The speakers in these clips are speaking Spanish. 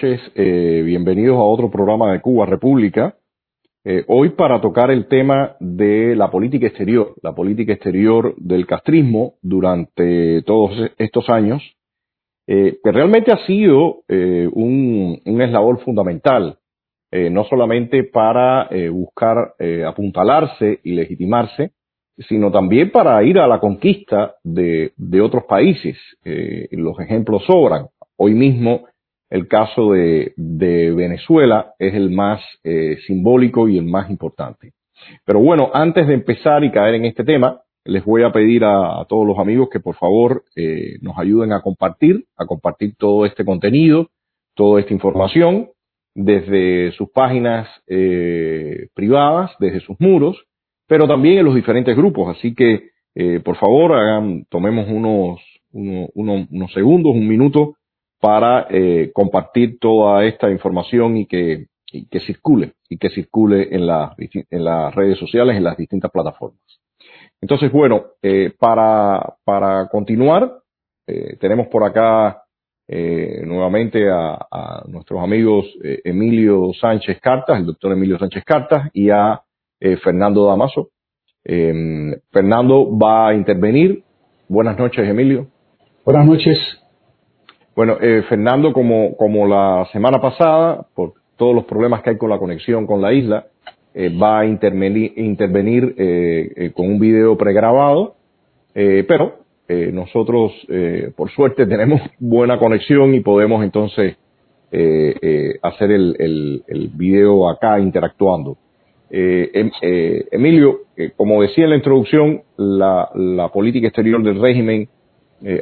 noches. Eh, bienvenidos a otro programa de Cuba República. Eh, hoy para tocar el tema de la política exterior, la política exterior del castrismo durante todos estos años, eh, que realmente ha sido un, un, eslabón fundamental, no solamente para buscar apuntalarse y legitimarse, sino también para ir a la conquista de otros países. los ejemplos sobran. Hoy mismo el caso de, Venezuela es el más eh, simbólico y el más importante. Pero bueno, antes de empezar y caer en este tema, les voy a pedir a, todos los amigos que por favor eh, nos ayuden a compartir, a compartir todo este contenido, toda esta información desde sus páginas eh, privadas, desde sus muros, pero también en los diferentes grupos. Así que, por favor, hagan, tomemos unos, unos segundos, un minuto para eh, compartir toda esta información y que, que circule, y que circule en, en las redes sociales, en las distintas plataformas. Entonces, bueno, eh, para, para continuar, eh, tenemos por acá nuevamente a, nuestros amigos Emilio Sánchez Cartas, el doctor Emilio Sánchez Cartas, y a Fernando Damaso. Em, Fernando va a intervenir. Buenas noches, Emilio. Buenas noches. Bueno, eh, Fernando, como, la semana pasada, por todos los problemas que hay con la conexión con la isla, eh, va a intervenir, intervenir eh, con un video pregrabado, pero nosotros, por suerte, tenemos buena conexión y podemos entonces hacer el, el, el, video acá interactuando. Em, Emilio, como decía en la introducción, la, la política exterior del régimen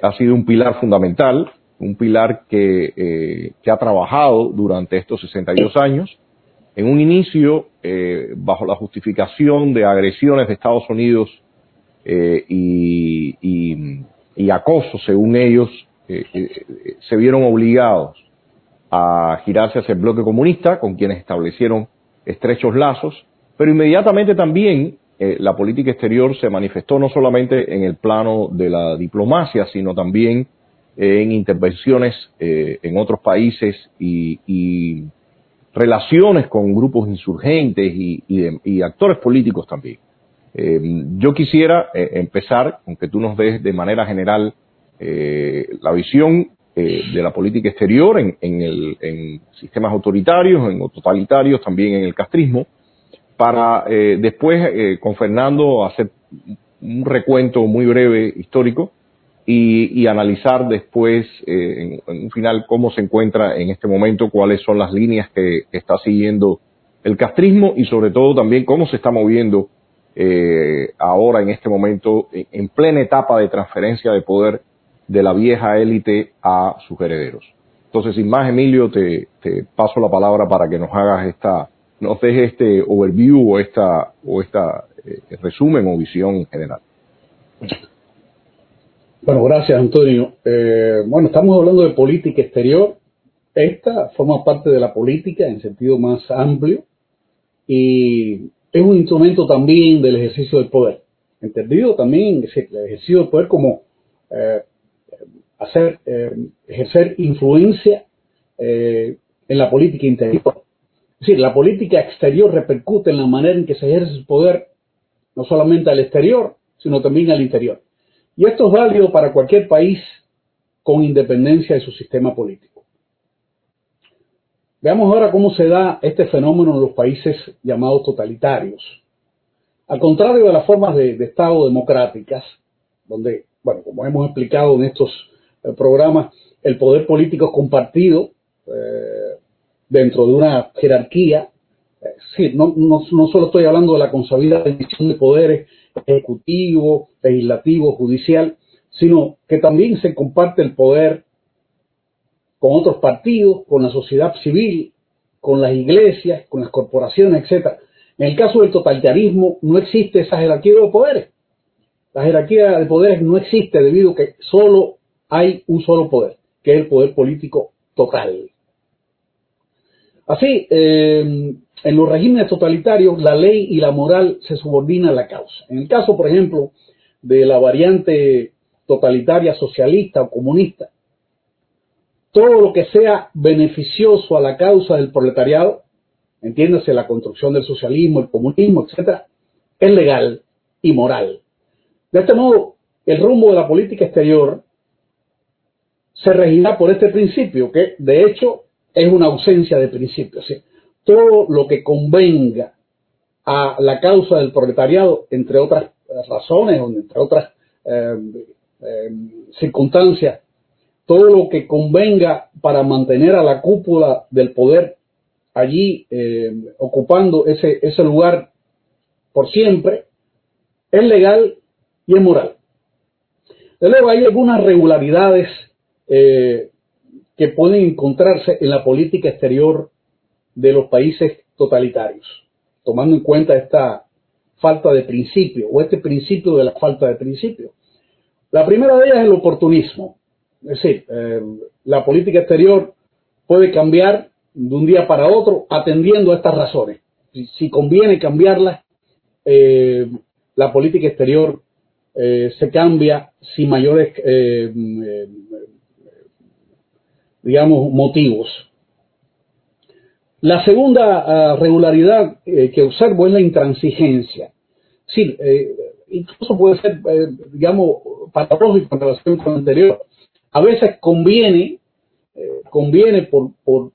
ha sido un pilar fundamental un pilar que, eh, que ha trabajado durante estos 62 años. En un inicio, eh, bajo la justificación de agresiones de Estados Unidos eh, y, y, acoso, según ellos, se vieron obligados a girarse hacia el bloque comunista, con quienes establecieron estrechos lazos, pero inmediatamente también la política exterior se manifestó no solamente en el plano de la diplomacia, sino también en intervenciones eh, en otros países y, relaciones con grupos insurgentes y, y, actores políticos también. Eh, yo quisiera eh, empezar con que tú nos des de manera general eh, la visión eh, de la política exterior en, en, el, en, sistemas autoritarios, en totalitarios, también en el castrismo, para después con Fernando hacer un recuento muy breve histórico y, analizar después, eh, en, en, un final, cómo se encuentra en este momento, cuáles son las líneas que, está siguiendo el castrismo y sobre todo también cómo se está moviendo eh, ahora en este momento en, en, plena etapa de transferencia de poder de la vieja élite a sus herederos. Entonces, sin más, Emilio, te, paso la palabra para que nos hagas esta, nos dejes este overview o esta, o esta eh, resumen o visión general. Bueno, gracias Antonio. Eh, bueno, estamos hablando de política exterior. Esta forma parte de la política en sentido más amplio y es un instrumento también del ejercicio del poder. Entendido también el ejercicio del poder como eh, hacer, eh, ejercer influencia eh, en la política interior. Es decir, la política exterior repercute en la manera en que se ejerce el poder, no solamente al exterior, sino también al interior. Y esto es válido para cualquier país con independencia de su sistema político. Veamos ahora cómo se da este fenómeno en los países llamados totalitarios. Al contrario de las formas de, Estado democráticas, donde, bueno, como hemos explicado en estos eh, programas, el poder político es compartido eh, dentro de una jerarquía. Eh, sí, no, solo estoy hablando de la consabida división de poderes ejecutivo, legislativo, judicial, sino que también se comparte el poder con otros partidos, con la sociedad civil, con las iglesias, con las corporaciones, etcétera. En el caso del totalitarismo no existe esa jerarquía de poderes. La jerarquía de poderes no existe debido a que solo hay un solo poder, que es el poder político total. Así, eh, en los regímenes totalitarios la ley y la moral se subordinan a la causa. En el caso, por ejemplo, de la variante totalitaria socialista o comunista, todo lo que sea beneficioso a la causa del proletariado, entiéndase la construcción del socialismo, el comunismo, etcétera, es legal y moral. De este modo, el rumbo de la política exterior se regirá por este principio, que de hecho es una ausencia de principios. Todo lo que convenga a la causa del proletariado, entre otras razones, entre otras eh, eh, circunstancias, todo lo que convenga para mantener a la cúpula del poder allí eh, ocupando ese, ese lugar por siempre, es legal y es moral. luego hay algunas regularidades eh, que pueden encontrarse en la política exterior de los países totalitarios, tomando en cuenta esta falta de principio o este principio de la falta de principio. La primera de ellas es el oportunismo. Es decir, eh, la política exterior puede cambiar de un día para otro atendiendo a estas razones. Si, conviene cambiarlas, eh, la política exterior se cambia sin mayores digamos, motivos. La segunda ah, regularidad eh, que observo es la intransigencia. Sí, eh, incluso puede ser, eh, digamos, patológico en relación con lo anterior. A veces conviene, conviene por, por,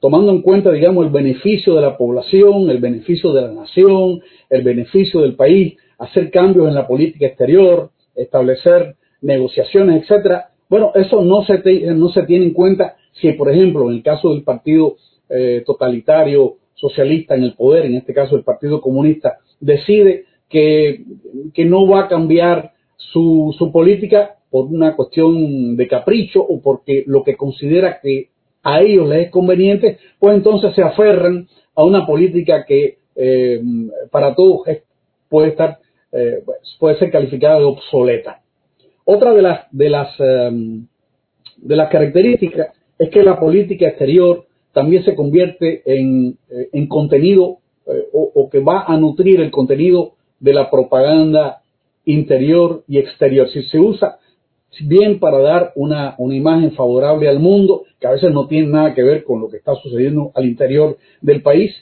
tomando en cuenta, digamos, el beneficio de la población, el beneficio de la nación, el beneficio del país, hacer cambios en la política exterior, establecer negociaciones, etcétera, bueno, eso no se, no se tiene en cuenta si, por ejemplo, en el caso del partido eh, totalitario socialista en el poder, en este caso el Partido Comunista, decide que, no va a cambiar su, su política por una cuestión de capricho o porque lo que considera que a ellos les es conveniente, pues entonces se aferran a una política que eh, para todos puede estar eh, puede ser calificada de obsoleta. Otra de las, de las, em, de las características es que la política exterior también se convierte en, eh, contenido eh, o, que va a nutrir el contenido de la propaganda interior y exterior. Si se usa bien para dar una, una, imagen favorable al mundo, que a veces no tiene nada que ver con lo que está sucediendo al interior del país,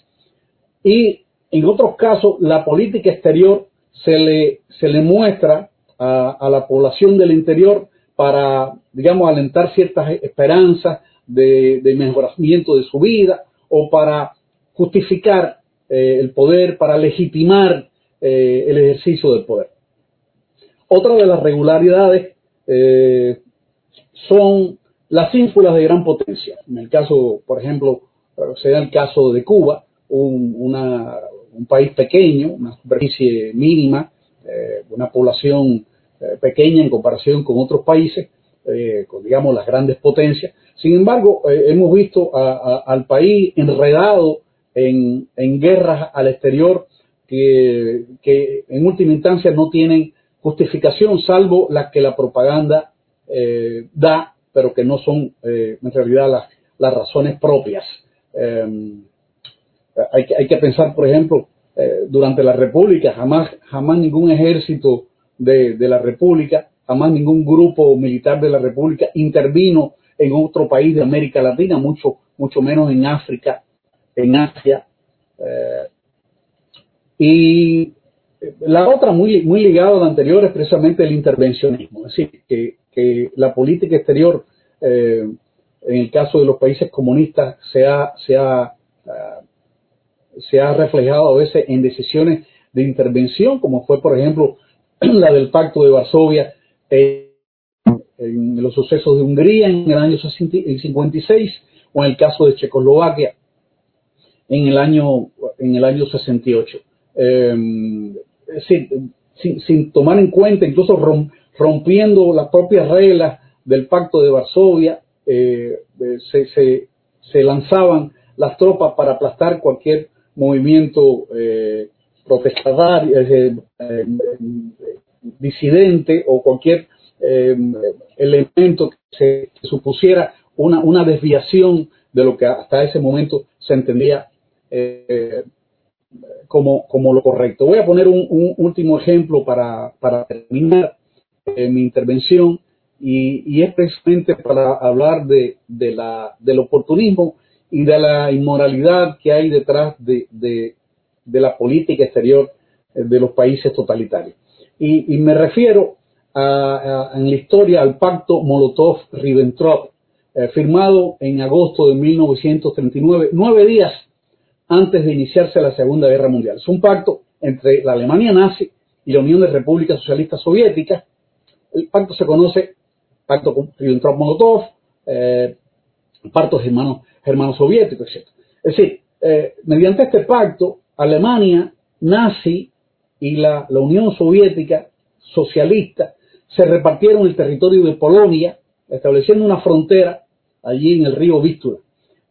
y en otros casos la política exterior se le, se le muestra a, la población del interior para, digamos, alentar ciertas esperanzas de, mejoramiento de su vida o para justificar eh, el poder, para legitimar eh, el ejercicio del poder. Otra de las regularidades eh, son las ínfulas de gran potencia. En el caso, por ejemplo, sea el caso de Cuba, un, país pequeño, una superficie mínima, una población pequeña en comparación con otros países, eh, con digamos las grandes potencias. Sin embargo, eh, hemos visto al país enredado en, guerras al exterior que, en última instancia no tienen justificación salvo las que la propaganda da, pero que no son en realidad las, las razones propias. hay, que, hay que pensar, por ejemplo, durante la República jamás, jamás ningún ejército de, la República, jamás ningún grupo militar de la República intervino en otro país de América Latina, mucho, mucho menos en África, en Asia. Eh, y la otra, muy, muy ligada a la anterior, es precisamente el intervencionismo. Es decir, que, la política exterior, eh, en el caso de los países comunistas, se ha, se ha, eh, se ha reflejado a veces en decisiones de intervención, como fue, por ejemplo, la del Pacto de Varsovia, eh, en los sucesos de Hungría en el año 56 o en el caso de Checoslovaquia en el año, en el año 68. Eh, sin, tomar en cuenta, incluso rompiendo las propias reglas del Pacto de Varsovia, eh, se, se, lanzaban las tropas para aplastar cualquier movimiento protestatario, eh, eh, disidente o cualquier eh, elemento que se supusiera una, una, desviación de lo que hasta ese momento se entendía como, como, lo correcto. Voy a poner un, último ejemplo para, para terminar mi intervención y, es precisamente para hablar de, la, del oportunismo y de la inmoralidad que hay detrás de, la política exterior eh, de los países totalitarios. Y, me refiero en la historia al pacto Molotov-Ribbentrop, eh, firmado en agosto de 1939, nueve días antes de iniciarse la Segunda Guerra Mundial. Es un pacto entre la Alemania nazi y la Unión de Repúblicas Socialistas Soviéticas. El pacto se conoce pacto con Ribbentrop-Molotov, eh, pacto germano-soviético, etc. Es decir, eh, mediante este pacto, Alemania nazi y la, Unión Soviética socialista se repartieron el territorio de Polonia, estableciendo una frontera allí en el río Vístula.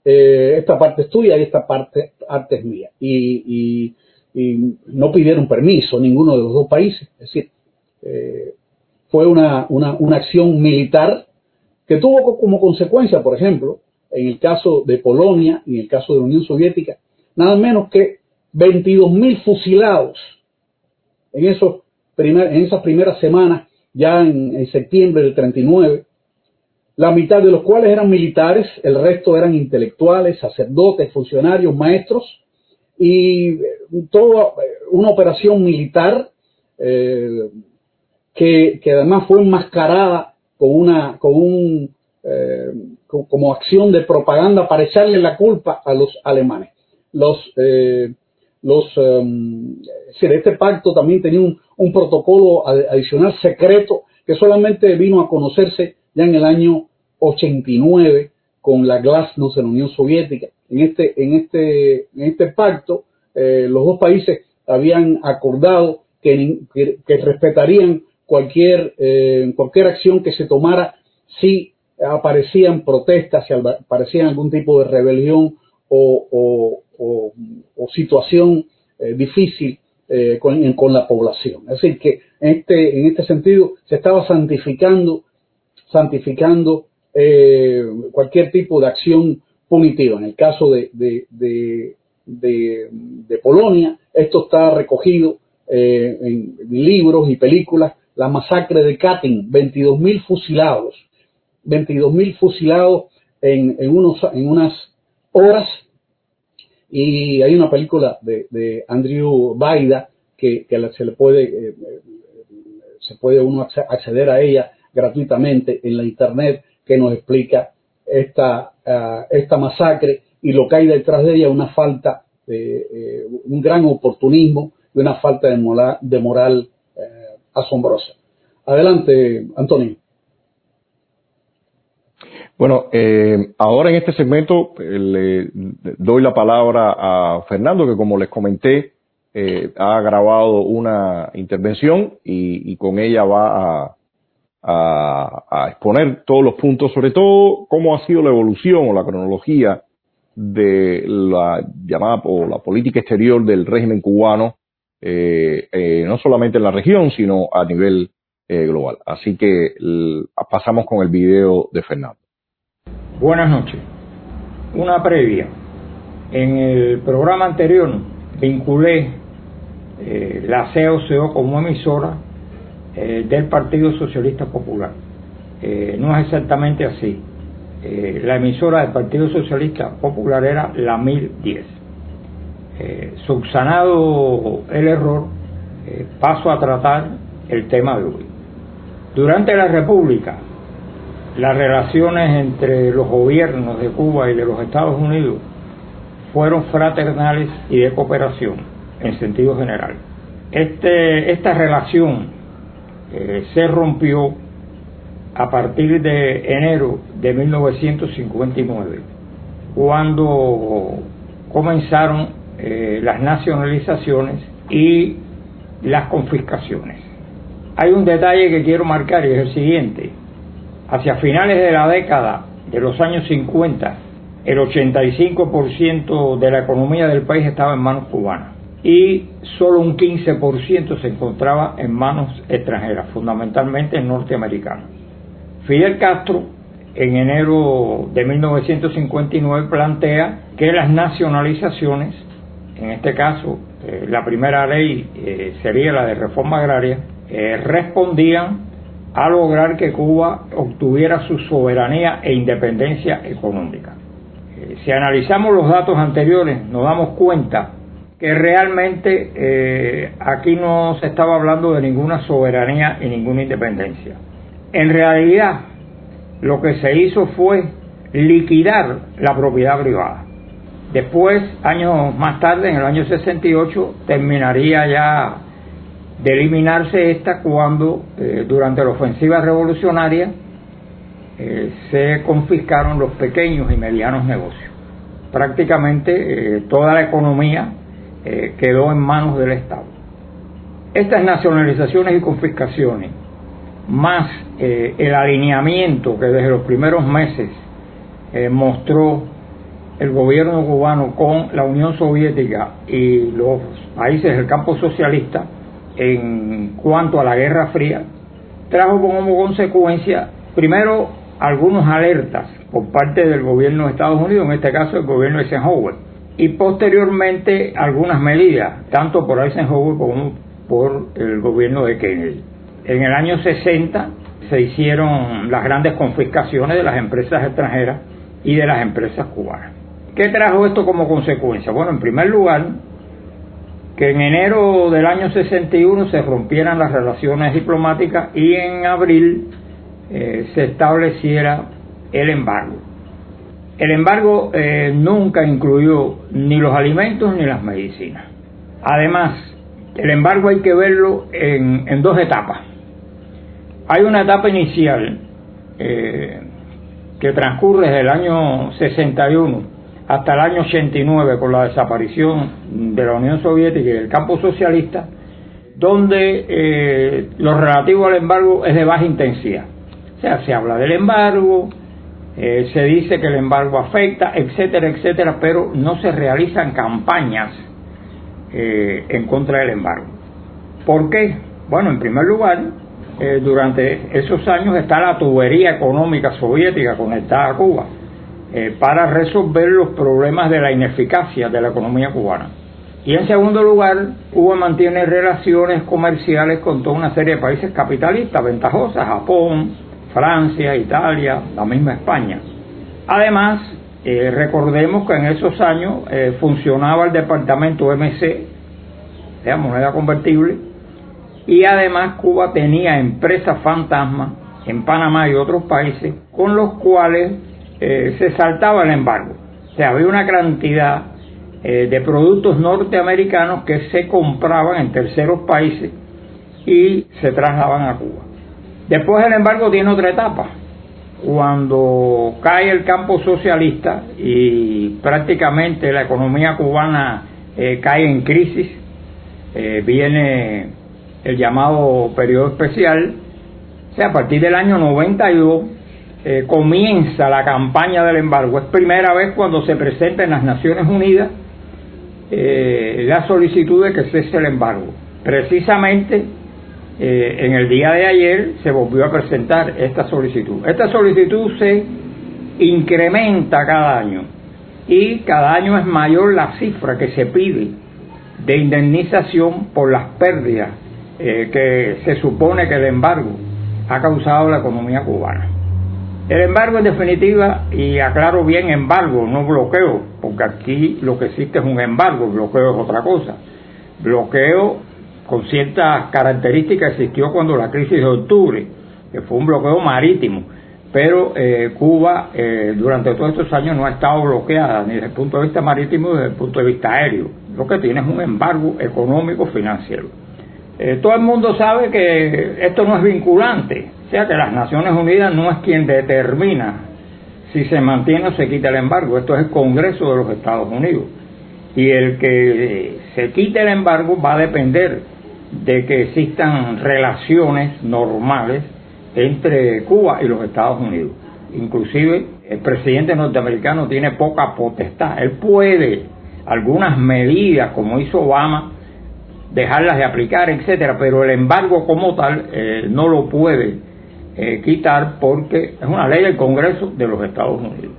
Eh, esta parte es tuya y esta parte, es mía. Y, no pidieron permiso ninguno de los dos países. Es decir, eh, fue una, acción militar que tuvo como consecuencia, por ejemplo, en el caso de Polonia y en el caso de la Unión Soviética, nada menos que 22.000 fusilados en, esos en esas primeras semanas, ya en, septiembre del 39, la mitad de los cuales eran militares, el resto eran intelectuales, sacerdotes, funcionarios, maestros, y toda una operación militar eh, que, además fue enmascarada con una, con un, eh, como acción de propaganda para echarle la culpa a los alemanes. Los, eh, los, um, este pacto también tenía un, un, protocolo adicional secreto que solamente vino a conocerse ya en el año 89 con la Glasnost en la Unión Soviética. En este, en este, en este pacto, eh, los dos países habían acordado que, que respetarían cualquier, eh, cualquier acción que se tomara si aparecían protestas, si aparecía algún tipo de rebelión o, situación eh, difícil eh, con, la población. Es decir, que en este, en este sentido se estaba santificando, santificando cualquier tipo de acción punitiva. En el caso de, de, Polonia, esto está recogido en libros y películas la masacre de Katyn, 22.000 fusilados, 22.000 fusilados en, en, unos, en unas horas. Y hay una película de, Andrew Baida que, se le puede, eh, eh, se puede uno acceder a ella gratuitamente en la internet que nos explica esta, ah, esta masacre y lo que hay detrás de ella una falta, de, eh, un gran oportunismo y una falta de moral, de moral asombrosa. Adelante, Antonio. Bueno, eh, ahora en este segmento eh, le doy la palabra a Fernando, que como les comenté, eh, ha grabado una intervención y, con ella va a, a, exponer todos los puntos, sobre todo cómo ha sido la evolución o la cronología de la llamada o la política exterior del régimen cubano eh, eh, no solamente en la región, sino a nivel global. Así que pasamos con el video de Fernando. Buenas noches. Una previa. En el programa anterior vinculé la COCO como emisora del Partido Socialista Popular. no es exactamente así. la emisora del Partido Socialista Popular era la 1010 eh, subsanado el error, eh, paso a tratar el tema de hoy. Durante la República, las relaciones entre los gobiernos de Cuba y de los Estados Unidos fueron fraternales y de cooperación en sentido general. Este, esta relación eh, se rompió a partir de enero de 1959, cuando comenzaron eh, las nacionalizaciones y las confiscaciones. Hay un detalle que quiero marcar y es el siguiente. Hacia finales de la década de los años 50, el 85% de la economía del país estaba en manos cubanas y solo un 15% se encontraba en manos extranjeras, fundamentalmente norteamericanas. Fidel Castro en enero de 1959 plantea que las nacionalizaciones en este caso eh, la primera ley eh, sería la de reforma agraria, eh, respondían a lograr que Cuba obtuviera su soberanía e independencia económica. Eh, si analizamos los datos anteriores, nos damos cuenta que realmente eh, aquí no se estaba hablando de ninguna soberanía y ninguna independencia. En realidad, lo que se hizo fue liquidar la propiedad privada. Después, años más tarde, en el año 68, terminaría ya de eliminarse esta cuando eh, durante la ofensiva revolucionaria eh, se confiscaron los pequeños y medianos negocios. Prácticamente eh, toda la economía quedó en manos del Estado. Estas nacionalizaciones y confiscaciones, más el alineamiento que desde los primeros meses mostró el gobierno cubano con la Unión Soviética y los países del campo socialista, en cuanto a la Guerra Fría, trajo como consecuencia, primero, algunas alertas por parte del gobierno de Estados Unidos, en este caso el gobierno de Eisenhower, y posteriormente algunas medidas, tanto por Eisenhower como por el gobierno de Kennedy. En el año 60 se hicieron las grandes confiscaciones de las empresas extranjeras y de las empresas cubanas. ¿Qué trajo esto como consecuencia? Bueno, en primer lugar, que en enero del año 61 se rompieran las relaciones diplomáticas y en abril eh, se estableciera el embargo. El embargo eh, nunca incluyó ni los alimentos ni las medicinas. Además, el embargo hay que verlo en, dos etapas. Hay una etapa inicial eh, que transcurre desde el año 61 hasta el año 89 con la desaparición de la Unión Soviética y del campo socialista, donde eh, lo relativo al embargo es de baja intensidad. O sea, se habla del embargo, eh, se dice que el embargo afecta, etcétera, etcétera, pero no se realizan campañas eh, en contra del embargo. ¿Por qué? Bueno, en primer lugar, durante esos años está la tubería económica soviética conectada a Cuba eh, para resolver los problemas de la ineficacia de la economía cubana. Y en segundo lugar, Cuba mantiene relaciones comerciales con toda una serie de países capitalistas ventajosas, Japón, Francia, Italia, la misma España. Además, eh, recordemos que en esos años eh, funcionaba el departamento MC, de moneda convertible, y además Cuba tenía empresas fantasmas en Panamá y otros países con los cuales eh, se saltaba el embargo. O sea, había una cantidad eh, de productos norteamericanos que se compraban en terceros países y se trasladaban a Cuba. Después el embargo tiene otra etapa. Cuando cae el campo socialista y prácticamente la economía cubana eh, cae en crisis, viene el llamado periodo especial, o sea, a partir del año 92 eh, comienza la campaña del embargo. Es primera vez cuando se presenta en las Naciones Unidas eh, la solicitud de que cese el embargo. Precisamente eh, en el día de ayer se volvió a presentar esta solicitud. Esta solicitud se incrementa cada año y cada año es mayor la cifra que se pide de indemnización por las pérdidas que se supone que el embargo ha causado a la economía cubana. El embargo, en definitiva, y aclaro bien embargo, no bloqueo, porque aquí lo que existe es un embargo, bloqueo es otra cosa. Bloqueo con ciertas características existió cuando la crisis de octubre, que fue un bloqueo marítimo, pero eh, Cuba eh, durante todos estos años no ha estado bloqueada ni desde el punto de vista marítimo ni desde el punto de vista aéreo. Lo que tiene es un embargo económico financiero. Eh, todo el mundo sabe que esto no es vinculante, o sea que las Naciones Unidas no es quien determina si se mantiene o se quita el embargo, esto es el Congreso de los Estados Unidos. Y el que se quite el embargo va a depender de que existan relaciones normales entre Cuba y los Estados Unidos. Inclusive el presidente norteamericano tiene poca potestad. Él puede algunas medidas, como hizo Obama, dejarlas de aplicar, etcétera, pero el embargo como tal eh, no lo puede eh, quitar porque es una ley del Congreso de los Estados Unidos.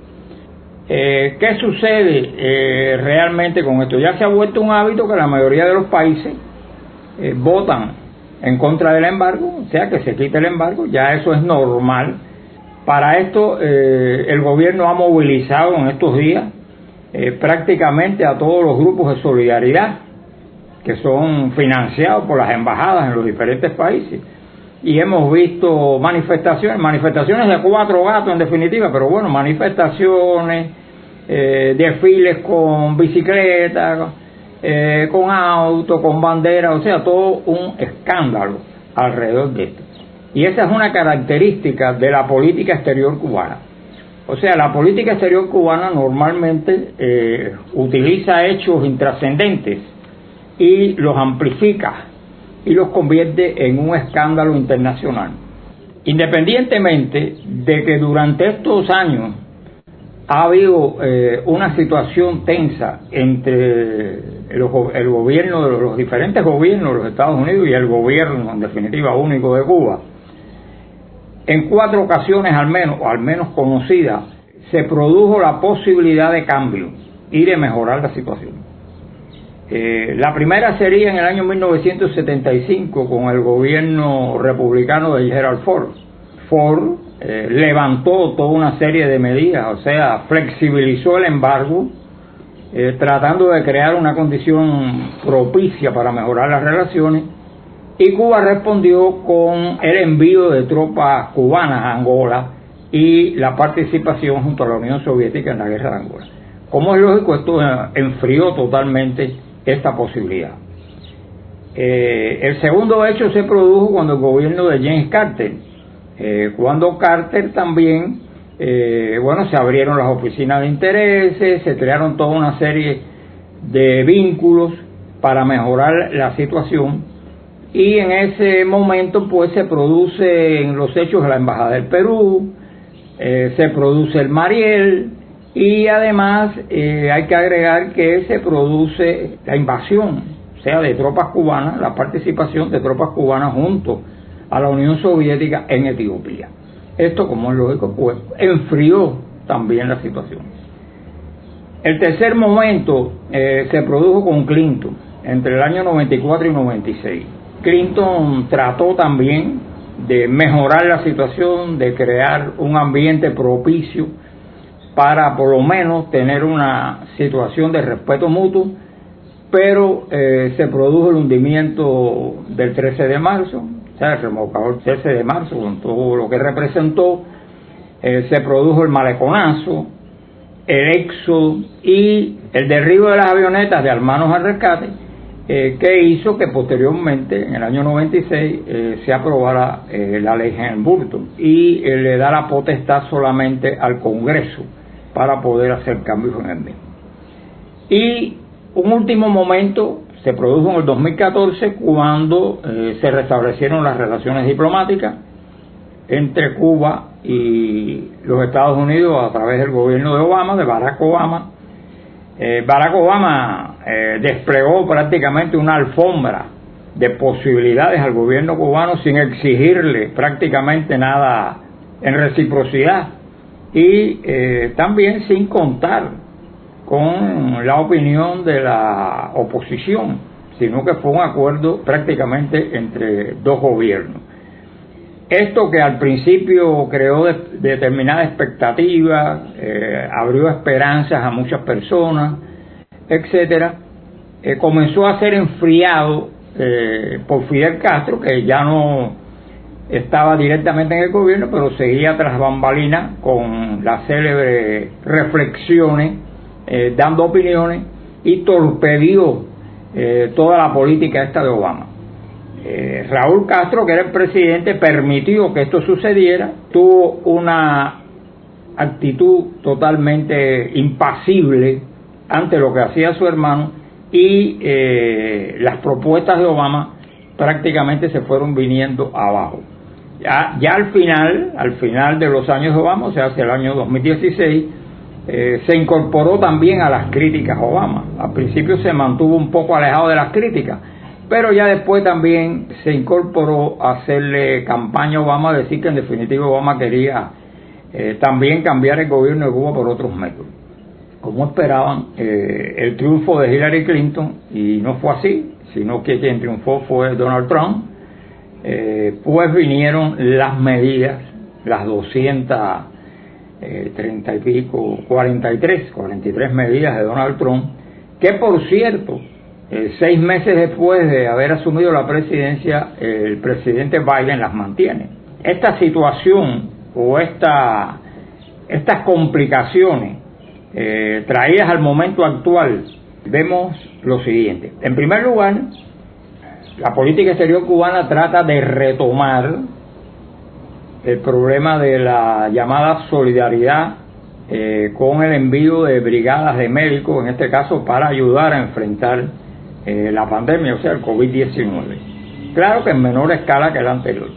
Eh, ¿Qué sucede realmente con esto? Ya se ha vuelto un hábito que la mayoría de los países votan en contra del embargo, o sea que se quite el embargo, ya eso es normal. Para esto el gobierno ha movilizado en estos días prácticamente a todos los grupos de solidaridad que son financiados por las embajadas en los diferentes países. Y hemos visto manifestaciones, manifestaciones de cuatro gatos en definitiva, pero bueno, manifestaciones, eh, desfiles con bicicletas, eh, con auto, con bandera, o sea, todo un escándalo alrededor de esto. Y esa es una característica de la política exterior cubana. O sea, la política exterior cubana normalmente eh, utiliza hechos intrascendentes y los amplifica y los convierte en un escándalo internacional. Independientemente de que durante estos años ha habido eh, una situación tensa entre el, gobierno de los, diferentes gobiernos de los Estados Unidos y el gobierno, en definitiva, único de Cuba. En cuatro ocasiones al menos, o al menos conocidas, se produjo la posibilidad de cambio y de mejorar la situación. Eh, la primera sería en el año 1975 con el gobierno republicano de Gerald Ford. Ford eh, levantó toda una serie de medidas, o sea, flexibilizó el embargo, eh, tratando de crear una condición propicia para mejorar las relaciones, y Cuba respondió con el envío de tropas cubanas a Angola y la participación junto a la Unión Soviética en la guerra de Angola. Como es lógico, esto enfrió totalmente esta posibilidad. el segundo hecho se produjo cuando el gobierno de James Carter eh, cuando Carter también, eh, bueno, se abrieron las oficinas de intereses, se crearon toda una serie de vínculos para mejorar la situación y en ese momento pues se producen los hechos de la Embajada del Perú, eh, se produce el Mariel y además hay que agregar que se produce la invasión, o sea, de tropas cubanas, la participación de tropas cubanas junto a la Unión Soviética en Etiopía. Esto, como es lógico, pues enfrió también la situación. El tercer momento eh, se produjo con Clinton, entre el año 94 y 96. Clinton trató también de mejorar la situación, de crear un ambiente propicio para por lo menos tener una situación de respeto mutuo, pero eh, se produjo el hundimiento del 13 de marzo, o sea, el remolcador 13 de marzo, con todo lo que representó, eh, se produjo el maleconazo, el éxodo y el derribo de las avionetas de Almanos al Rescate, eh, que hizo que posteriormente, en el año 96, eh, se aprobara la ley Burton y le da la potestad solamente al Congreso para poder hacer cambios en el mismo. Y un último momento se produjo en el 2014 cuando eh, se restablecieron las relaciones diplomáticas entre Cuba y los Estados Unidos a través del gobierno de Obama, de Barack Obama. Eh, Barack Obama eh, desplegó prácticamente una alfombra de posibilidades al gobierno cubano sin exigirle prácticamente nada en reciprocidad y también sin contar con la opinión de la oposición, sino que fue un acuerdo prácticamente entre dos gobiernos. Esto que al principio creó determinada expectativa, eh, abrió esperanzas a muchas personas, etcétera, eh, comenzó a ser enfriado eh, por Fidel Castro, que ya no estaba directamente en el gobierno, pero seguía tras bambalinas con las célebres reflexiones eh, dando opiniones y torpedió eh, toda la política esta de Obama. Eh, Raúl Castro, que era el presidente, permitió que esto sucediera, tuvo una actitud totalmente impasible ante lo que hacía su hermano y las propuestas de Obama prácticamente se fueron viniendo abajo. Ya, ya al final, al final de los años Obama, o sea, hacia el año 2016, eh, se incorporó también a las críticas Obama. Al principio se mantuvo un poco alejado de las críticas, pero ya después también se incorporó a hacerle campaña a Obama, a decir que en definitiva Obama quería eh, también cambiar el gobierno de Cuba por otros métodos. Como esperaban, eh, el triunfo de Hillary Clinton, y no fue así, sino que quien triunfó fue Donald Trump, eh, pues vinieron las medidas, las 230 y pico, 43, 43 medidas de Donald Trump, que por cierto, seis meses después de haber asumido la presidencia, el presidente Biden las mantiene. Esta situación o esta, estas complicaciones eh, traídas al momento actual, vemos lo siguiente. En primer lugar, la política exterior cubana trata de retomar el problema de la llamada solidaridad eh, con el envío de brigadas de médicos, en este caso para ayudar a enfrentar eh, la pandemia, o sea, el COVID-19. Claro que en menor escala que la anterior.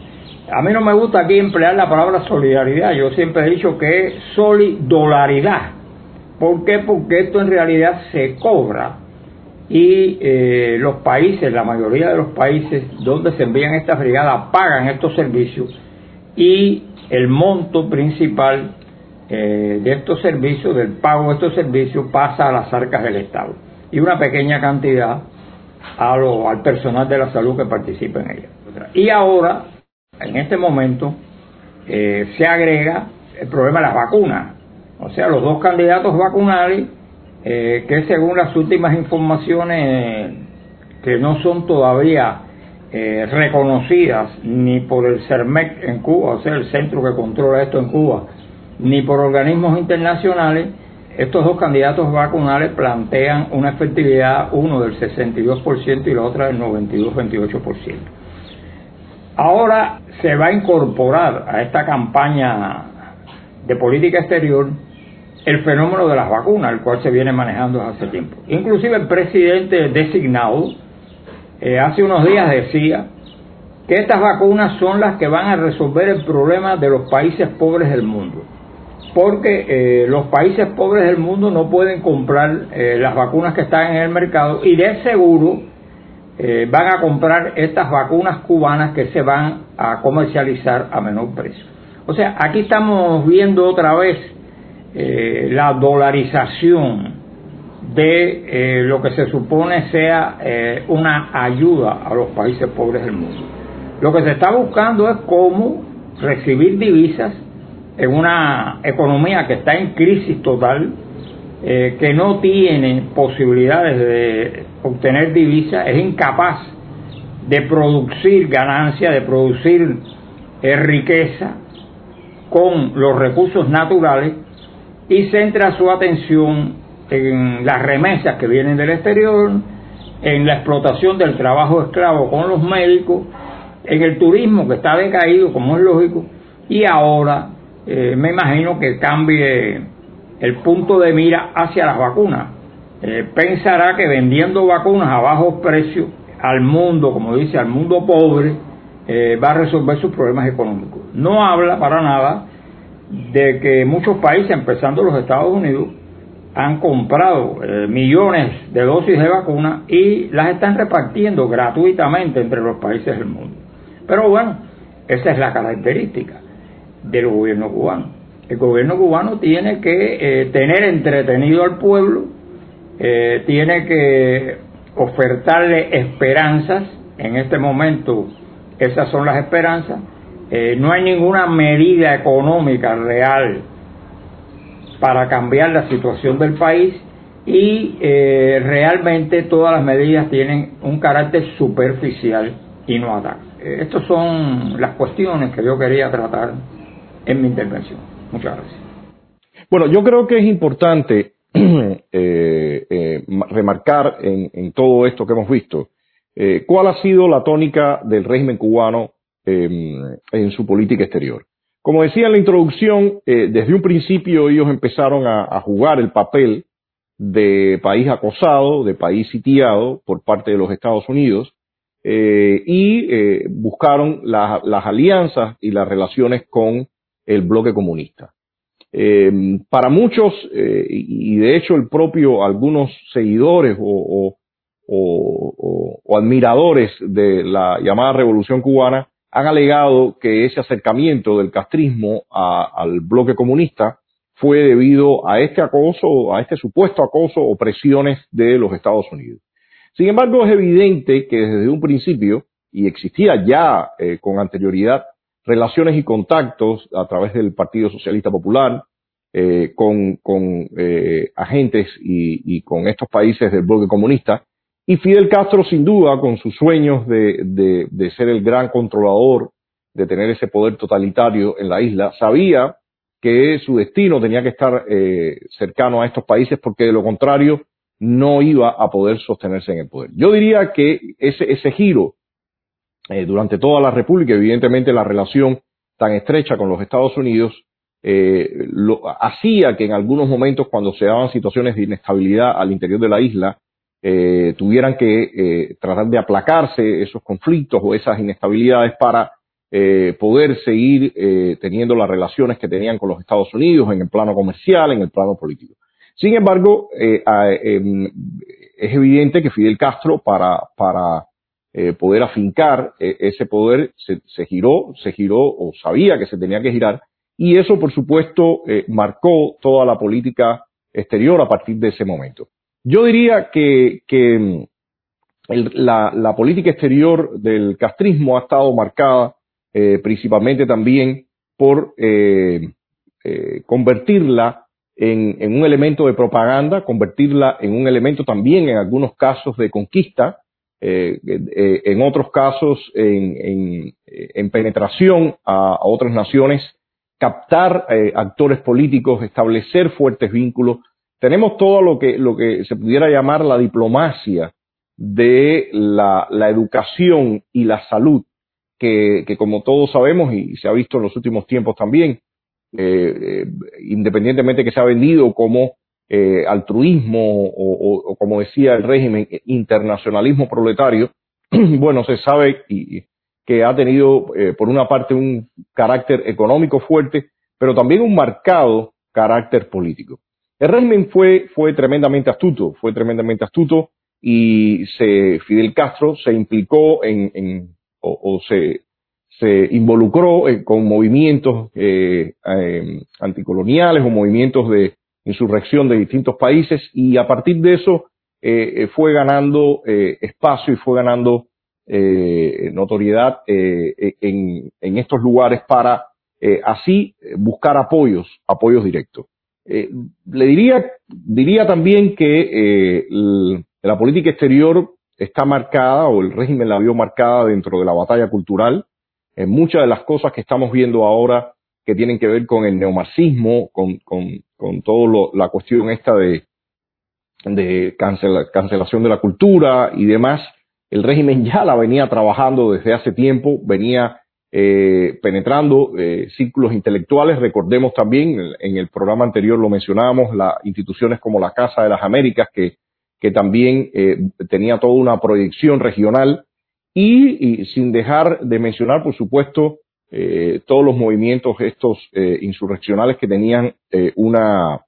A mí no me gusta aquí emplear la palabra solidaridad, yo siempre he dicho que es solidolaridad. ¿Por qué? Porque esto en realidad se cobra y eh, los países, la mayoría de los países donde se envían estas brigadas pagan estos servicios y el monto principal eh, de estos servicios, del pago de estos servicios, pasa a las arcas del Estado y una pequeña cantidad a lo, al personal de la salud que participa en ella. Y ahora en este momento eh, se agrega el problema de las vacunas. O sea, los dos candidatos vacunales eh, que según las últimas informaciones que no son todavía eh, reconocidas ni por el CERMEC en Cuba, o sea, el centro que controla esto en Cuba, ni por organismos internacionales, estos dos candidatos vacunales plantean una efectividad, uno del 62% y la otra del 92-28%. Ahora se va a incorporar a esta campaña de política exterior el fenómeno de las vacunas, el cual se viene manejando hace tiempo. Inclusive el presidente designado eh, hace unos días decía que estas vacunas son las que van a resolver el problema de los países pobres del mundo. Porque eh, los países pobres del mundo no pueden comprar eh, las vacunas que están en el mercado y de seguro van a comprar estas vacunas cubanas que se van a comercializar a menor precio. O sea, aquí estamos viendo otra vez eh, la dolarización de eh, lo que se supone sea una ayuda a los países pobres del mundo. Lo que se está buscando es cómo recibir divisas en una economía que está en crisis total, que no tiene posibilidades de obtener divisas, es incapaz de producir ganancia, de producir eh, riqueza con los recursos naturales y centra su atención en las remesas que vienen del exterior, en la explotación del trabajo esclavo con los médicos, en el turismo que está decaído, como es lógico, y ahora eh, me imagino que cambie el punto de mira hacia las vacunas. Eh, pensará que vendiendo vacunas a bajos precios al mundo, como dice, al mundo pobre, eh, va a resolver sus problemas económicos. No habla para nada de que muchos países, empezando los Estados Unidos, han comprado eh, millones de dosis de vacunas y las están repartiendo gratuitamente entre los países del mundo. Pero bueno, esa es la característica del gobierno cubano. El gobierno cubano tiene que tener entretenido al pueblo eh, tiene que ofertarle esperanzas. En este momento esas son las esperanzas. Eh, no hay ninguna medida económica real para cambiar la situación del país y eh, realmente todas las medidas tienen un carácter superficial y no ataque. Estas son las cuestiones que yo quería tratar en mi intervención. Muchas gracias. Bueno, yo creo que es importante Eh, eh, remarcar en, todo esto que hemos visto eh, cuál ha sido la tónica del régimen cubano en su política exterior. Como decía en la introducción, desde un principio ellos empezaron a, jugar el papel de país acosado, de país sitiado por parte de los Estados Unidos, y buscaron las alianzas y las relaciones con el bloque comunista. Eh, para muchos, eh, y de hecho el propio, algunos seguidores o, admiradores de la llamada Revolución Cubana han alegado que ese acercamiento del castrismo al bloque comunista fue debido a este acoso, a este supuesto acoso o presiones de los Estados Unidos. Sin embargo, es evidente que desde un principio, y existía ya con anterioridad relaciones y contactos a través del Partido Socialista Popular con, agentes y, con estos países del bloque comunista. Y Fidel Castro, sin duda, con sus sueños de, de ser el gran controlador, de tener ese poder totalitario en la isla, sabía que su destino tenía que estar eh, cercano a estos países porque de lo contrario no iba a poder sostenerse en el poder. Yo diría que ese, ese giro eh, durante toda la República, evidentemente la relación tan estrecha con los Estados Unidos, eh, lo, hacía que en algunos momentos cuando se daban situaciones de inestabilidad al interior de la isla, tuvieran que tratar de aplacarse esos conflictos o esas inestabilidades para eh, poder seguir eh, teniendo las relaciones que tenían con los Estados Unidos en el plano comercial, en el plano político. Sin embargo, eh, em, es evidente que Fidel Castro, para, para poder afincar ese poder, se, se, giró, se giró o sabía que se tenía que girar, y eso, por supuesto, marcó toda la política exterior a partir de ese momento. Yo diría que, la, la política exterior del castrismo ha estado marcada eh, principalmente también por eh, eh, convertirla en, un elemento de propaganda, convertirla en un elemento también en algunos casos de conquista, en otros casos en, penetración a, otras naciones, captar actores políticos, establecer fuertes vínculos. Tenemos todo lo que, lo que se pudiera llamar la diplomacia de la educación y la salud que, como todos sabemos y se ha visto en los últimos tiempos también, eh, eh, independientemente que se ha vendido como eh, altruismo o, como decía el régimen, internacionalismo proletario, bueno, se sabe y, que ha tenido por una parte un carácter económico fuerte, pero también un marcado carácter político. Régimen fue, fue tremendamente astuto, fue tremendamente astuto y se, Fidel Castro se implicó en o, se, se, involucró eh, con movimientos eh, em, anticoloniales o movimientos de insurrección de distintos países y a partir de eso eh, fue ganando espacio y fue ganando notoriedad en, en, estos lugares para así buscar apoyos, apoyos directos. Le diría, diría también que la política exterior está marcada o el régimen la vio marcada dentro de la batalla cultural. En muchas de las cosas que estamos viendo ahora que tienen que ver con el neomarxismo, con, con, con toda la cuestión esta de, de cancelación de la cultura y demás, el régimen ya la venía trabajando desde hace tiempo, venía eh, penetrando eh, círculos intelectuales. Recordemos también, en el programa anterior lo mencionábamos, las instituciones como la Casa de las Américas que que también eh, tenía toda una proyección regional y, sin dejar de mencionar, por supuesto, eh, todos los movimientos estos eh, insurreccionales que tenían una,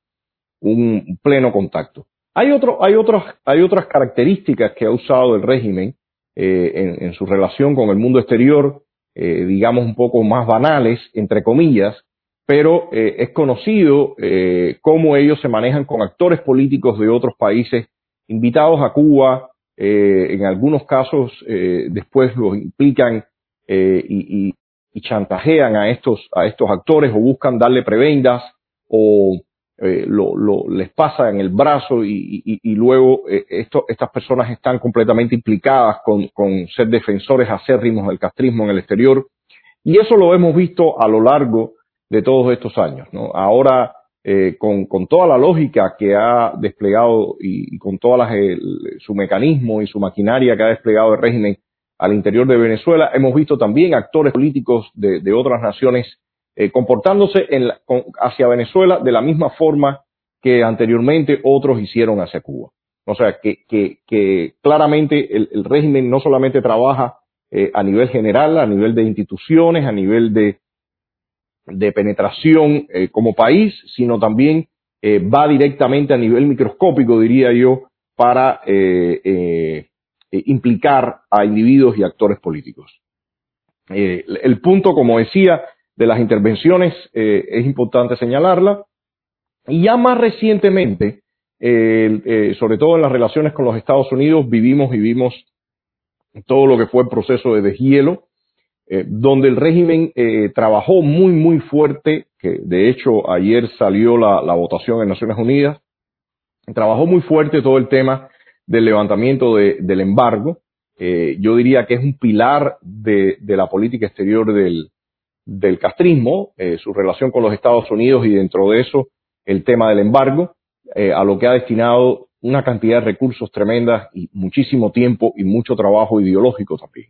un pleno contacto. Hay, otro, hay, otras, hay otras características que ha usado el régimen en, en, su relación con el mundo exterior, digamos un poco más banales, entre comillas, pero es conocido cómo ellos se manejan con actores políticos de otros países invitados a Cuba, eh, en algunos casos eh, después los implican eh, y, chantajean a estos, a estos actores o buscan darle prebendas o lo, les pasa en el brazo y, luego esto, estas personas están completamente implicadas con, con ser defensores acérrimos del castrismo en el exterior. Y eso lo hemos visto a lo largo de todos estos años. ¿no? Ahora eh, con, con, toda la lógica que ha desplegado y, con toda su mecanismo y su maquinaria que ha desplegado el régimen al interior de Venezuela, hemos visto también actores políticos de, de otras naciones eh, comportándose en hacia Venezuela de la misma forma que anteriormente otros hicieron hacia Cuba. O sea, que, claramente el, régimen no solamente trabaja eh, a nivel general, a nivel de instituciones, a nivel de, de penetración eh, como país, sino también va directamente a nivel microscópico, diría yo, para implicar a individuos y actores políticos. el punto, como decía, de las intervenciones es importante señalarla. Y ya más recientemente, sobre todo en las relaciones con los Estados Unidos, vivimos y vimos todo lo que fue el proceso de deshielo, eh, donde el régimen eh, trabajó muy, muy fuerte, que de hecho ayer salió la, votación en Naciones Unidas, trabajó muy fuerte todo el tema del levantamiento de, del embargo. Eh, yo diría que es un pilar de la política exterior del, del castrismo, eh, su relación con los Estados Unidos y dentro de eso el tema del embargo, eh, a lo que ha destinado una cantidad de recursos tremendas y muchísimo tiempo y mucho trabajo ideológico también.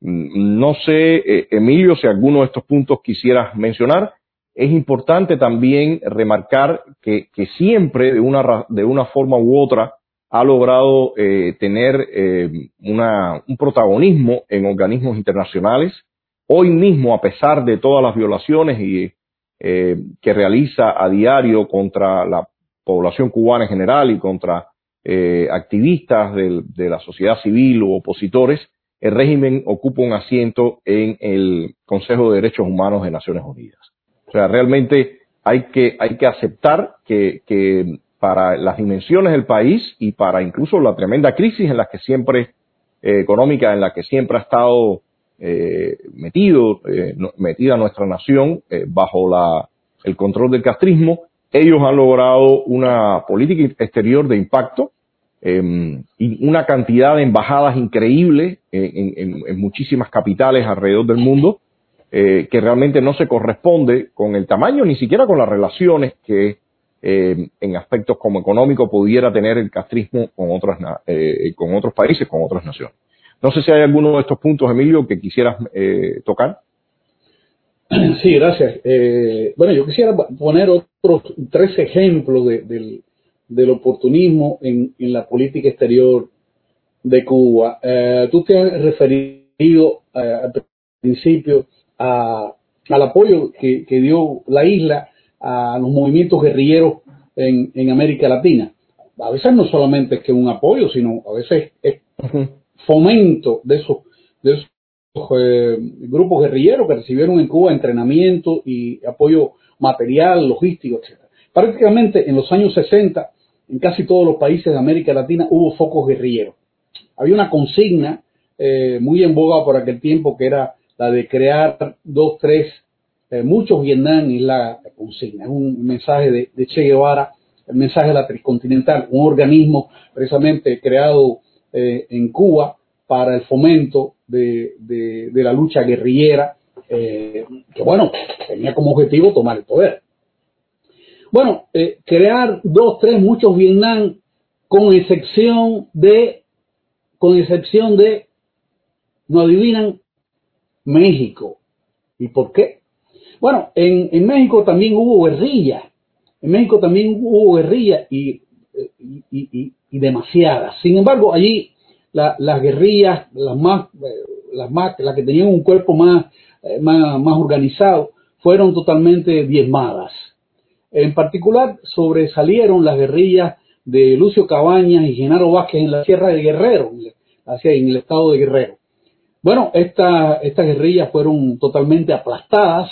Mm, no sé, eh, Emilio, si alguno de estos puntos quisieras mencionar. Es importante también remarcar que, siempre, de una, de una forma u otra, ha logrado tener un protagonismo en organismos internacionales. Hoy mismo, a pesar de todas las violaciones y, eh, que realiza a diario contra la población cubana en general y contra eh, activistas de, de, la sociedad civil u opositores, el régimen ocupa un asiento en el Consejo de Derechos Humanos de Naciones Unidas. O sea, realmente hay que, hay que aceptar que, que para las dimensiones del país y para incluso la tremenda crisis en la que siempre, eh, económica en la que siempre ha estado eh, metido, eh, metida nuestra nación eh, bajo la, el control del castrismo, ellos han logrado una política exterior de impacto eh, y una cantidad de embajadas increíbles en, en, en muchísimas capitales alrededor del mundo eh, que realmente no se corresponde con el tamaño ni siquiera con las relaciones que eh, en aspectos como económico pudiera tener el castrismo con otras eh, con otros países, con otras naciones. No sé si hay alguno de estos puntos, Emilio, que quisieras eh, tocar. Sí, gracias. Eh, bueno, yo quisiera poner otros tres ejemplos de, del, del, oportunismo en, en, la política exterior de Cuba. Eh, tú te has referido eh, al principio a, al apoyo que, que, dio la isla a los movimientos guerrilleros en, en, América Latina. A veces no solamente es que un apoyo, sino a veces es fomento de esos, de esos eh, grupos guerrilleros que recibieron en Cuba entrenamiento y apoyo material, logístico, etc. Prácticamente en los años 60, en casi todos los países de América Latina hubo focos guerrilleros. Había una consigna eh, muy en boga por aquel tiempo que era la de crear dos, tres, eh, muchos Vietnam es la consigna, es un mensaje de, de, Che Guevara, el mensaje de la Tricontinental, un organismo precisamente creado eh, en Cuba para el fomento de, de, la lucha guerrillera, eh, que bueno, tenía como objetivo tomar el poder. Bueno, eh, crear dos, tres, muchos Vietnam, con excepción de, con excepción de, no adivinan, México. ¿Y por qué? Bueno, en, en México también hubo guerrilla. En México también hubo guerrilla y, y, demasiadas. Sin embargo, allí la, las guerrillas, las más, las más, las que tenían un cuerpo más, más, más organizado, fueron totalmente diezmadas. En particular, sobresalieron las guerrillas de Lucio Cabañas y Genaro Vázquez en la Sierra de Guerrero, hacia en el estado de Guerrero. Bueno, esta, estas guerrillas fueron totalmente aplastadas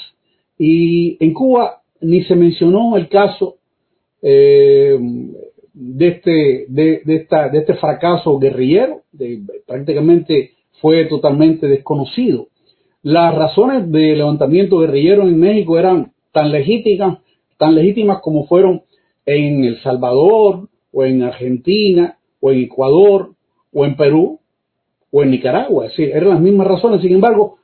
y en Cuba ni se mencionó el caso eh, de, este, de, esta, de este fracaso guerrillero, de, prácticamente fue totalmente desconocido. Las razones de levantamiento guerrillero en México eran tan legítimas, tan legítimas como fueron en El Salvador, o en Argentina, o en Ecuador, o en Perú, o en Nicaragua. Decir, eran las mismas razones. Sin embargo,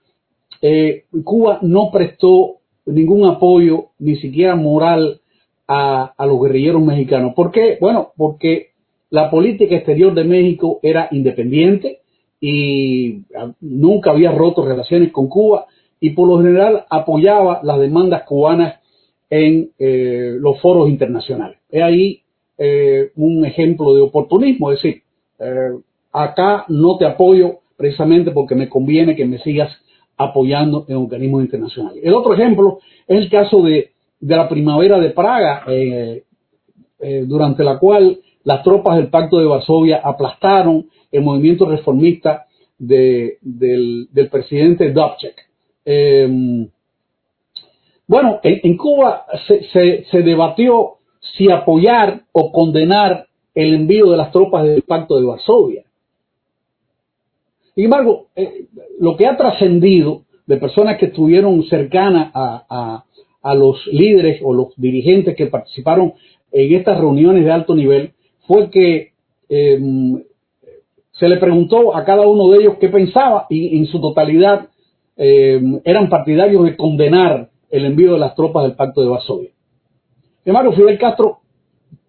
eh, Cuba no prestó ningún apoyo, ni siquiera moral, a, los guerrilleros mexicanos. ¿Por qué? Bueno, porque la política exterior de México era independiente y nunca había roto relaciones con Cuba y por lo general apoyaba las demandas cubanas en eh, los foros internacionales. Es ahí eh, un ejemplo de oportunismo, es decir, eh, acá no te apoyo precisamente porque me conviene que me sigas apoyando en organismos internacionales. El otro ejemplo es el caso de, de la primavera de Praga, eh, eh, durante la cual las tropas del Pacto de Varsovia aplastaron el movimiento reformista de, del, del, presidente Dubček. Eh, bueno, en, Cuba se, se, se debatió si apoyar o condenar el envío de las tropas del Pacto de Varsovia. Sin embargo, eh, lo que ha trascendido de personas que estuvieron cercanas a, los líderes o los dirigentes que participaron en estas reuniones de alto nivel fue que em, se le preguntó a cada uno de ellos qué pensaba y en su totalidad em, eran partidarios de condenar el envío de las tropas del Pacto de Varsovia. Embargo, Fidel Castro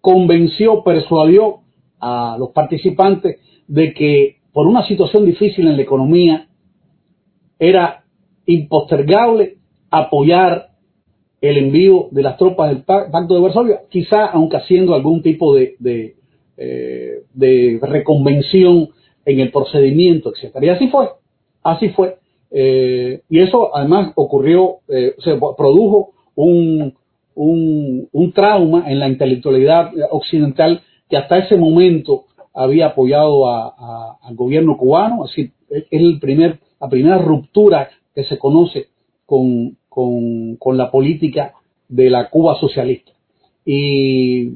convenció, persuadió a los participantes de que por una situación difícil en la economía era impostergable apoyar el envío de las tropas del Pacto de Varsovia, quizá aunque haciendo algún tipo de, de, eh, reconvención en el procedimiento, etc. Y así fue, así fue. Eh, y eso además ocurrió, eh, se produjo un, un, un, trauma en la intelectualidad occidental que hasta ese momento había apoyado al gobierno cubano, así es el primer, la primera ruptura que se conoce con, con, la política de la Cuba socialista. Y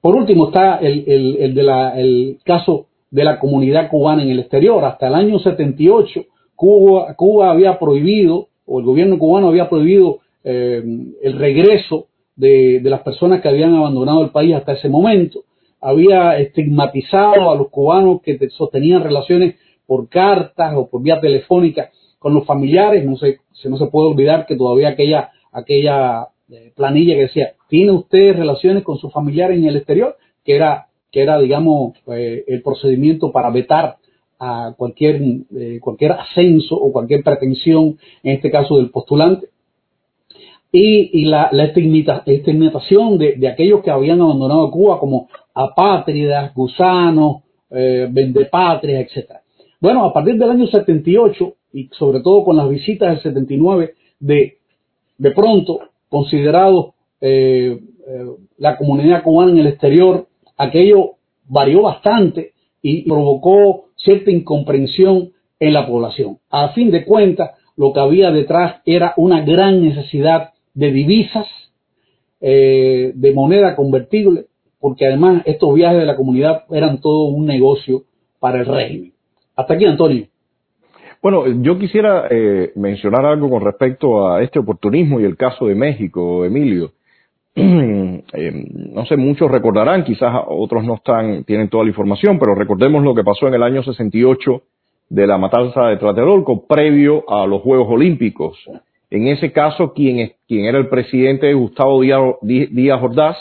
por último está el, el, de la, el caso de la comunidad cubana en el exterior. Hasta el año 78 Cuba, Cuba había prohibido, o el gobierno cubano había prohibido eh, el regreso de, de, las personas que habían abandonado el país hasta ese momento. Había estigmatizado a los cubanos que sostenían relaciones por cartas o por vía telefónica con los familiares. No se, no se puede olvidar que todavía aquella, aquella eh, planilla que decía, ¿tiene usted relaciones con sus familiares en el exterior? Que era, que era digamos, eh, el procedimiento para vetar a cualquier, eh, cualquier ascenso o cualquier pretensión, en este caso del postulante. Y, y la, la estigmatización de, de, aquellos que habían abandonado Cuba como apátridas, gusanos, eh, vendepatrias, etc. Bueno, a partir del año 78 y sobre todo con las visitas del 79, de, de pronto, considerado eh, eh, la comunidad cubana en el exterior, aquello varió bastante y provocó cierta incomprensión en la población. A fin de cuentas, lo que había detrás era una gran necesidad de divisas, eh, de moneda convertible, porque además estos viajes de la comunidad eran todo un negocio para el régimen. Hasta aquí, Antonio. Bueno, yo quisiera eh, mencionar algo con respecto a este oportunismo y el caso de México, Emilio. Eh, no sé, muchos recordarán, quizás otros no están, tienen toda la información, pero recordemos lo que pasó en el año 68 de la matanza de Tlatelolco previo a los Juegos Olímpicos. En ese caso, quien, quien era el presidente Gustavo Díaz, Ordaz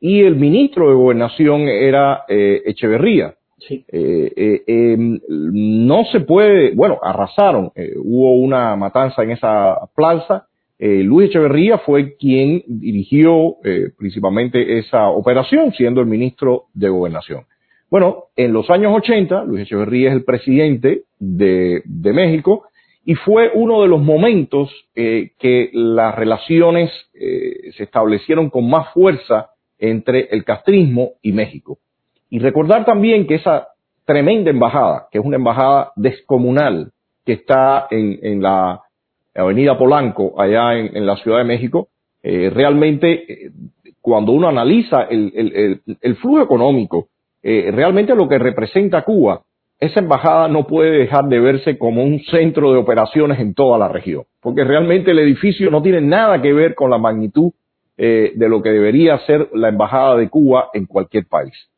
y el ministro de Gobernación era eh, Echeverría. Eh, eh, em, no se puede, bueno, arrasaron, eh, hubo una matanza en esa plaza. Luis Echeverría fue quien dirigió principalmente esa operación, siendo el ministro de Gobernación. Bueno, en los años 80, Luis Echeverría es el presidente de, de México y fue uno de los momentos que las relaciones se establecieron con más fuerza entre el castrismo y México. Y recordar también que esa tremenda embajada, que es una embajada descomunal, que está en, la Avenida Polanco, allá en, la Ciudad de México, eh, realmente eh, cuando uno analiza el, flujo económico, eh, realmente lo que representa Cuba, esa embajada no puede dejar de verse como un centro de operaciones en toda la región, porque realmente el edificio no tiene nada que ver con la magnitud de lo que debería ser la embajada de Cuba en cualquier país.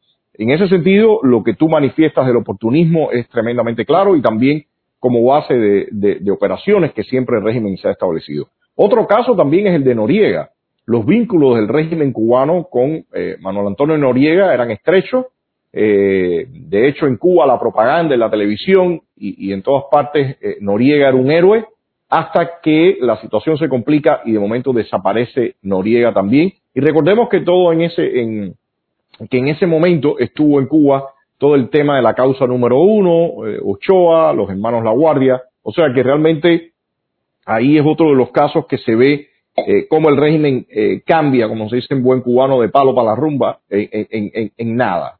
En ese sentido, lo que tú manifiestas del oportunismo es tremendamente claro y también como base de, operaciones que siempre el régimen se ha establecido. Otro caso también es el de Noriega. Los vínculos del régimen cubano con eh, Manuel Antonio Noriega eran estrechos. Eh, de hecho, en Cuba la propaganda, en la televisión y, en todas partes, eh, Noriega era un héroe hasta que la situación se complica y de momento desaparece Noriega también. Y recordemos que todo en ese, que en ese momento estuvo en Cuba todo el tema de la causa número uno, eh, Ochoa, los hermanos La Guardia, o sea que realmente ahí es otro de los casos que se ve eh, cómo el régimen eh, cambia, como se dice en buen cubano, de palo para la rumba, en, nada.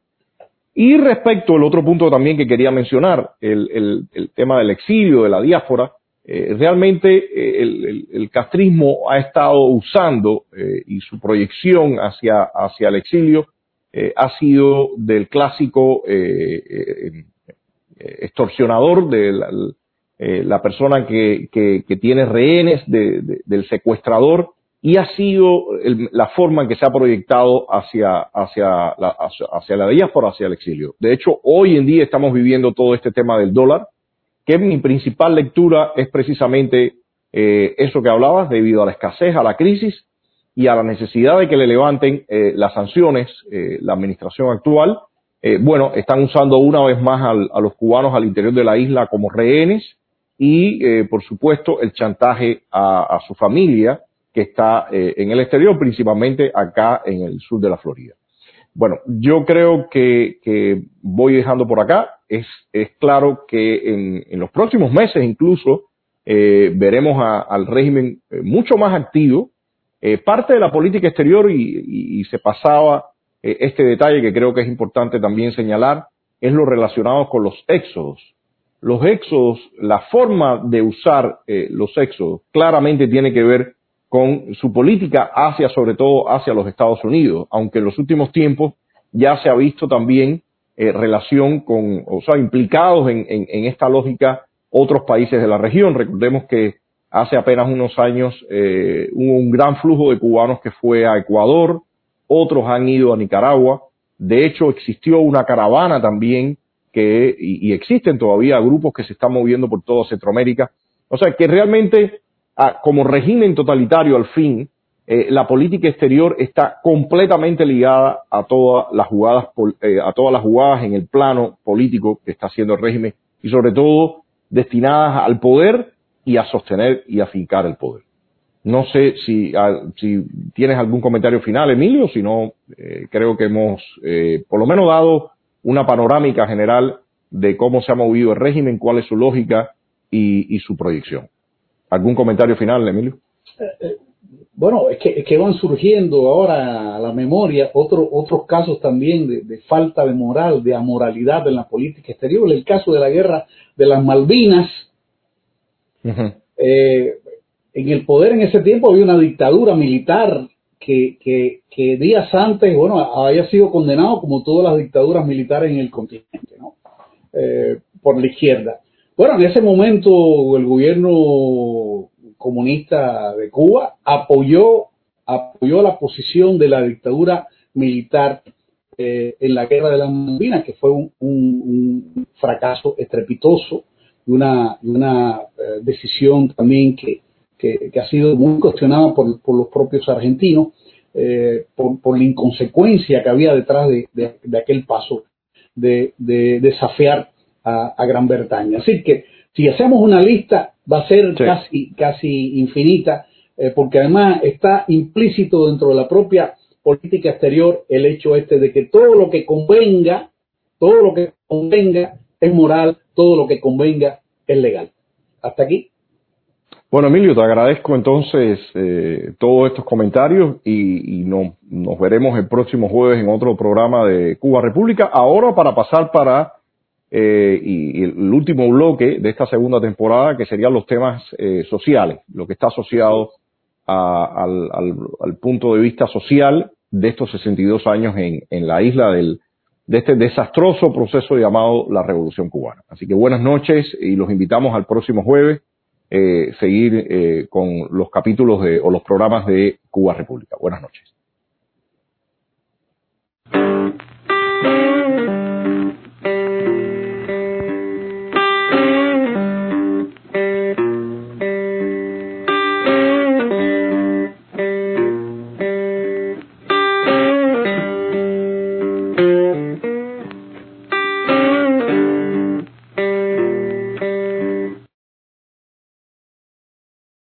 Y respecto al otro punto también que quería mencionar, el, tema del exilio, de la diáspora, realmente el, castrismo ha estado usando y su proyección hacia, hacia el exilio eh, ha sido del clásico eh, eh, extorsionador, de la, persona que, tiene rehenes, del secuestrador, y ha sido la forma en que se ha proyectado hacia, hacia, la, hacia, la diáspora, hacia el exilio. De hecho, hoy en día estamos viviendo todo este tema del dólar, que mi principal lectura es precisamente eso que hablabas, debido a la escasez, a la crisis y a la necesidad de que le levanten eh, las sanciones, eh, la administración actual, bueno, están usando una vez más a los cubanos al interior de la isla como rehenes y, por supuesto, el chantaje a su familia, que está eh, en el exterior, principalmente acá en el sur de la Florida. Bueno, yo creo que, que voy dejando por acá. Es, es claro que en, los próximos meses incluso eh, veremos a, al régimen eh, mucho más activo. Eh, parte de la política exterior, y, se pasaba eh, este detalle que creo que es importante también señalar, es lo relacionado con los éxodos. Los éxodos, la forma de usar los éxodos claramente tiene que ver con su política hacia, sobre todo, hacia los Estados Unidos, aunque en los últimos tiempos ya se ha visto también eh, relación con, o sea, implicados en, en, esta lógica otros países de la región. Recordemos que hace apenas unos años eh, hubo un gran flujo de cubanos que fue a Ecuador, otros han ido a Nicaragua. De hecho, existió una caravana también que, y, existen todavía grupos que se están moviendo por toda Centroamérica. O sea, que realmente como régimen totalitario al fin, eh, la política exterior está completamente ligada a todas las jugadas, eh, a todas las jugadas en el plano político que está haciendo el régimen y sobre todo destinadas al poder y a sostener y afincar el poder. No sé si, si tienes algún comentario final, Emilio, si no, eh, creo que hemos por lo menos dado una panorámica general de cómo se ha movido el régimen, cuál es su lógica y su proyección. ¿Algún comentario final, Emilio? Eh, eh, bueno, es que, que, van surgiendo ahora a la memoria otros otros casos también de, falta de moral, de amoralidad en la política exterior. El caso de la guerra de las Malvinas. Eh, en el poder en ese tiempo había una dictadura militar que, días antes, bueno, había sido condenado como todas las dictaduras militares en el continente, ¿no? por la izquierda. Bueno, en ese momento el gobierno comunista de Cuba apoyó, apoyó la posición de la dictadura militar eh, en la guerra de las Malvinas, que fue un, fracaso estrepitoso y una, eh, decisión también que, ha sido muy cuestionada por, los propios argentinos eh, por, la inconsecuencia que había detrás de, aquel paso de, desafiar a, Gran Bretaña. Así que si hacemos una lista va a ser casi, casi infinita, eh, porque además está implícito dentro de la propia política exterior el hecho este de que todo lo que convenga, todo lo que convenga es moral, todo lo que convenga es legal. Hasta aquí. Bueno, Emilio, te agradezco entonces eh, todos estos comentarios y, y no, nos veremos el próximo jueves en otro programa de Cuba República. Ahora para pasar para eh, y, el último bloque de esta segunda temporada, que serían los temas eh, sociales, lo que está asociado al, al, punto de vista social de estos 62 años en, en la isla del, de este desastroso proceso llamado la Revolución Cubana. Así que buenas noches y los invitamos al próximo jueves eh, seguir eh, con los capítulos de, o los programas de Cuba República. Buenas noches.